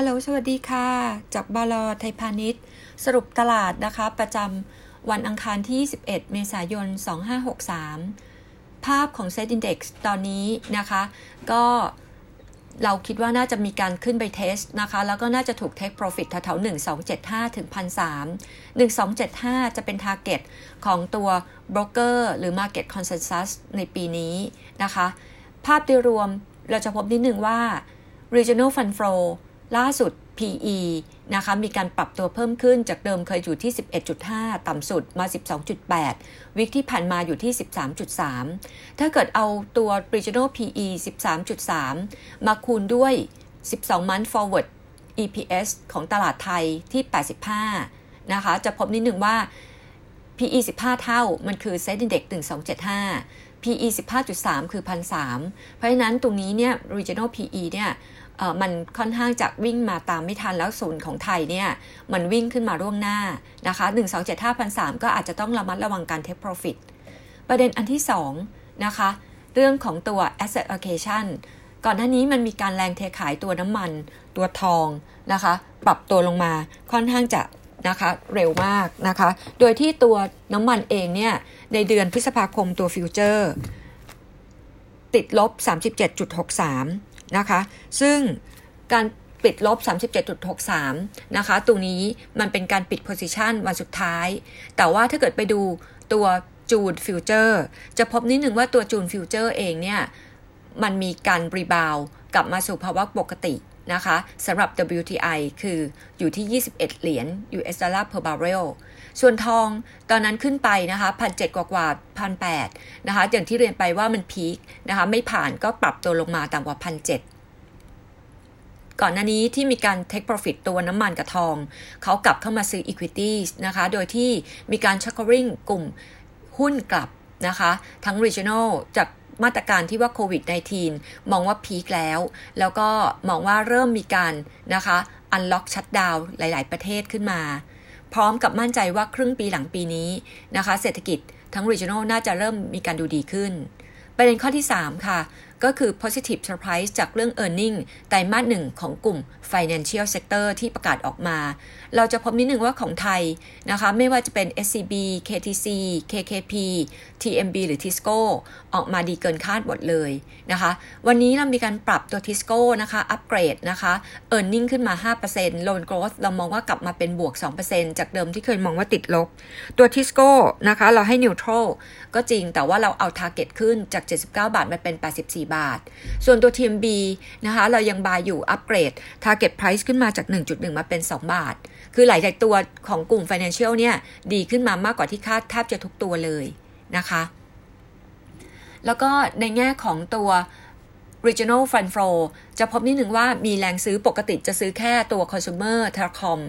ฮัลโหล สวัสดีค่ะ จากบาลอไทยพาณิชย์ สรุปตลาดนะคะ ประจำวันอังคารที่11เมษายน 2563 ภาพของ Set Index ตอนนี้นะคะ ก็เราคิดว่าน่าจะมีการขึ้นไปเทสนะคะ แล้วก็น่าจะถูก take profit แถวๆ1275 ถึง 1,300 1275 จะเป็น target ของตัว broker หรือ market consensus ในปีนี้นะคะ ภาพโดยรวมเราจะพบนิดนึงว่า regional fund flow ล่าสุด PE นะคะมีการปรับตัวเพิ่มขึ้นจากเดิมเคยอยู่ที่ 11.5 ต่ำสุดมา 12.8 วิกที่ผ่านมาอยู่ที่ 13.3 ถ้าเกิดเอาตัว regional PE 13.3 มาคูณด้วย 12 month forward EPS ของตลาดไทยที่ 85 นะคะ จะพบนิดหนึ่งว่า PE 15 เท่า มันคือ Set Index 1275 PE 15.3 คือ1,300เพราะฉะนั้นตรงนี้เนี่ย regional PE เนี่ยมันค่อนข้างจะวิ่งมาตามไม่ทันแล้วศูนย์ของไทยเนี่ย มันวิ่งขึ้นมาร่วงหน้านะคะ 1 2 7 5 3 0ก็อาจจะต้องระมัดระวังการ take profit ประเด็นอันที่ 2 นะคะ เรื่องของตัว asset allocation ก่อนหน้านี้มันมีการแรงเทขายตัวน้ำมันตัวทองนะคะ ปรับตัวลงมาค่อนข้างจะ นะคะเร็วมากนะคะ โดยที่ตัวน้ำมันเองเนี่ย ในเดือนพฤษภาคมตัวฟิวเจอร์ ติดลบ 37.63 นะคะ ซึ่งการปิดลบ 37.63 นะคะ ตรงนี้มันเป็นการปิด position วันสุดท้าย แต่ว่าถ้าเกิดไปดูตัว June futures จะพบนิดหนึ่งว่าตัว June futures เองเนี่ย มันมีการ rebound กลับมาสู่ภาวะปกติ นะคะสำหรับ WTI คืออยู่ที่ 21 เหรียญ US ดอลลาร์ per barrel ส่วนทองตอนนั้นขึ้นไปนะคะพันเกว่ากว่าพันแนะคะอย่างที่เรียนไปว่ามันพีคนะคะไม่ผ่านก็ปรับตัวลงมาต่ำกว่าพันเก่อนหน้านี้ที่มีการ take profit ตัวน้ำมันกับทอง เขากลับเข้ามาซื้อ equities นะคะ โดยที่มีการ chuckering กลุ่มหุ้นกลับนะคะ ทั้ง regional จาก มาตรการที่ว่าโควิด -19 มองว่าพีคแล้ว แล้วก็มองว่าเริ่มมีการนะคะอันล็อกชัดดาวหลาย ๆ ประเทศขึ้นมา พร้อมกับมั่นใจว่าครึ่งปีหลังปีนี้นะคะ เศรษฐกิจทั้ง regional น่าจะเริ่มมีการดูดีขึ้น ประเด็นข้อที่ 3 ค่ะก็คือ positive surprise จากเรื่อง earning ไตรมาสหนึ่งของกลุ่ม financial sector ที่ประกาศออกมา เราจะพบนิดหนึ่งว่าของไทยนะคะไม่ว่าจะเป็น SCB KTC KKP TMB หรือ Tisco ออกมาดีเกินคาดหมดเลยนะคะ วันนี้เรามีการปรับตัว Tisco นะคะอัปเกรดนะคะ earning ขึ้นมา 5% loan growth เรามองว่ากลับมาเป็นบวก 2%จากเดิมที่เคยมองว่าติดลบ ตัว Tisco นะคะเราให้ neutral ก็จริงแต่ว่าเราเอา target ขึ้นจาก 79 บาทมาเป็น 84บาท ส่วนตัว TMB นะคะเรายังบายอยู่อัปเกรด target price ขึ้นมาจาก 1.1 มาเป็น 2 บาท คือหลายจากตัวของกลุ่ม financial เนี่ยดีขึ้นมามากกว่าที่คาดแทบจะทุกตัวเลยนะคะแล้วก็ในแง่ของตัว regional fund flow จะพบนิดหนึ่งว่ามีแรงซื้อปกติจะซื้อแค่ตัว consumer telecom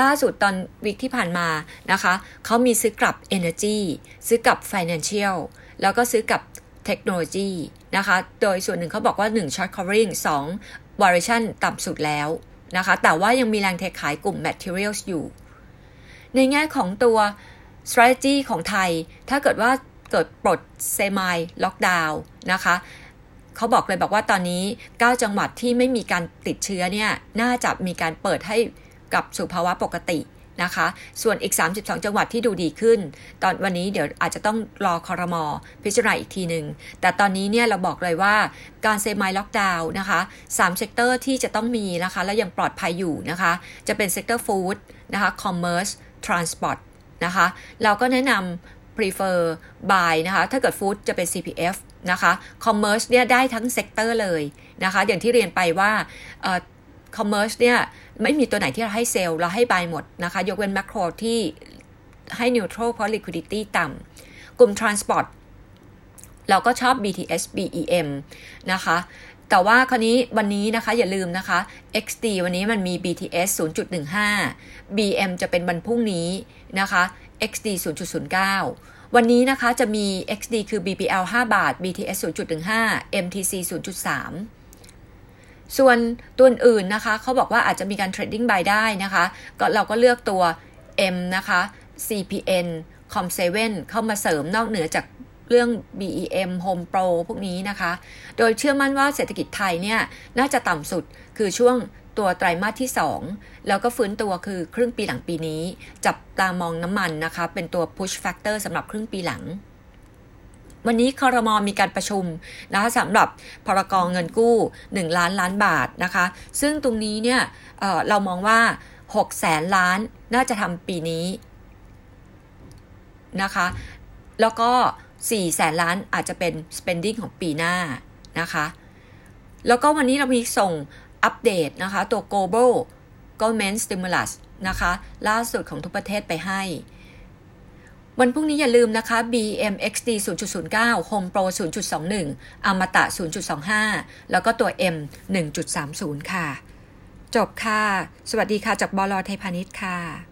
ล่าสุดตอนวิกที่ผ่านมานะคะเขามีซื้อกลับ energy ซื้อกับ financial แล้วก็ซื้อกับเทคโนโลยีนะคะ โดยส่วนหนึ่งเขาบอกว่า 1 short covering 2 variation ต่ำสุดแล้วนะคะ แต่ว่ายังมีแรงเทขายกลุ่ม materials อยู่ ในแง่ของตัว strategy ของไทย ถ้าเกิดว่าเกิดปลดเซมายล็อกดาวน์นะคะเขาบอกเลยบอกว่าตอนนี้ 9 จังหวัดที่ไม่มีการติดเชื้อเนี่ย น่าจะมีการเปิดให้กลับสู่ภาวะปกติ นะคะ ส่วนอีก 32 จังหวัดที่ดูดีขึ้น ตอนวันนี้เดี๋ยวอาจจะต้องรอคอรมอพิจารณาอีกทีหนึ่ง แต่ตอนนี้เนี่ยเราบอกเลยว่าการ semi lockdown นะคะ3 sector ที่จะต้องมีนะคะ และยังปลอดภัยอยู่นะคะ จะเป็น sector food นะคะ commerce transport นะคะ เราก็แนะนำ prefer buy นะคะ ถ้าเกิด food จะเป็น CPF นะคะ commerce เนี่ยได้ทั้ง sector เลยนะคะ อย่างที่เรียนไปว่า commerce เนี่ยไม่มีตัวไหนที่เราให้ sell เราให้ buy หมดนะคะ ยกเว้นแมคโครที่ให้นิวทรัลเพราะ liquidity ต่ำกลุ่ม transport เราก็ชอบ BTS BEM นะคะ แต่ว่าคราวนี้วันนี้นะคะอย่าลืมนะคะ XD วันนี้มันมี BTS 0.15 BM จะเป็นวันพรุ่งนี้นะคะ XD 0.09 วันนี้นะคะจะมี XD คือ BPL 5 บาท BTS 0.15 MTC 0.3 ส่วนตัวอื่นนะคะเขาบอกว่าอาจจะมีการเทรดดิ้งบายได้นะคะ ก็เราก็เลือกตัว M นะคะ CPN Com7 เข้ามาเสริมนอกเหนือจากเรื่อง BEM Home Pro พวกนี้นะคะ โดยเชื่อมั่นว่าเศรษฐกิจไทยเนี่ยน่าจะต่ำสุดคือช่วงตัวไตรมาสที่ 2 แล้วก็ฟื้นตัวคือครึ่งปีหลังปีนี้ จับตามองน้ำมันนะคะ เป็นตัว push factor สำหรับครึ่งปีหลัง วันนี้คอรมอมีการประชุมนะคะสำหรับพรกองเงินกู้ 1 ล้านล้านบาทนะคะ ซึ่งตรงนี้เนี่ยเเรามองว่า 6 แสนล้านน่าจะทำปีนี้นะคะ แล้วก็ 4 แสนล้านอาจจะเป็น spending ของปีหน้านะคะ แล้วก็วันนี้เรามีส่งอัปเดตนะคะ ตัว global government stimulus นะคะ ล่าสุดของทุกประเทศไปให้ วันพรุ่งนี้อย่าลืมนะคะ BMXD 0.09 Home Pro 0.21 อมตะ 0.25 แล้วก็ตัว M 1.30 ค่ะ จบค่ะ สวัสดีค่ะจากบลไทยพาณิชย์ค่ะ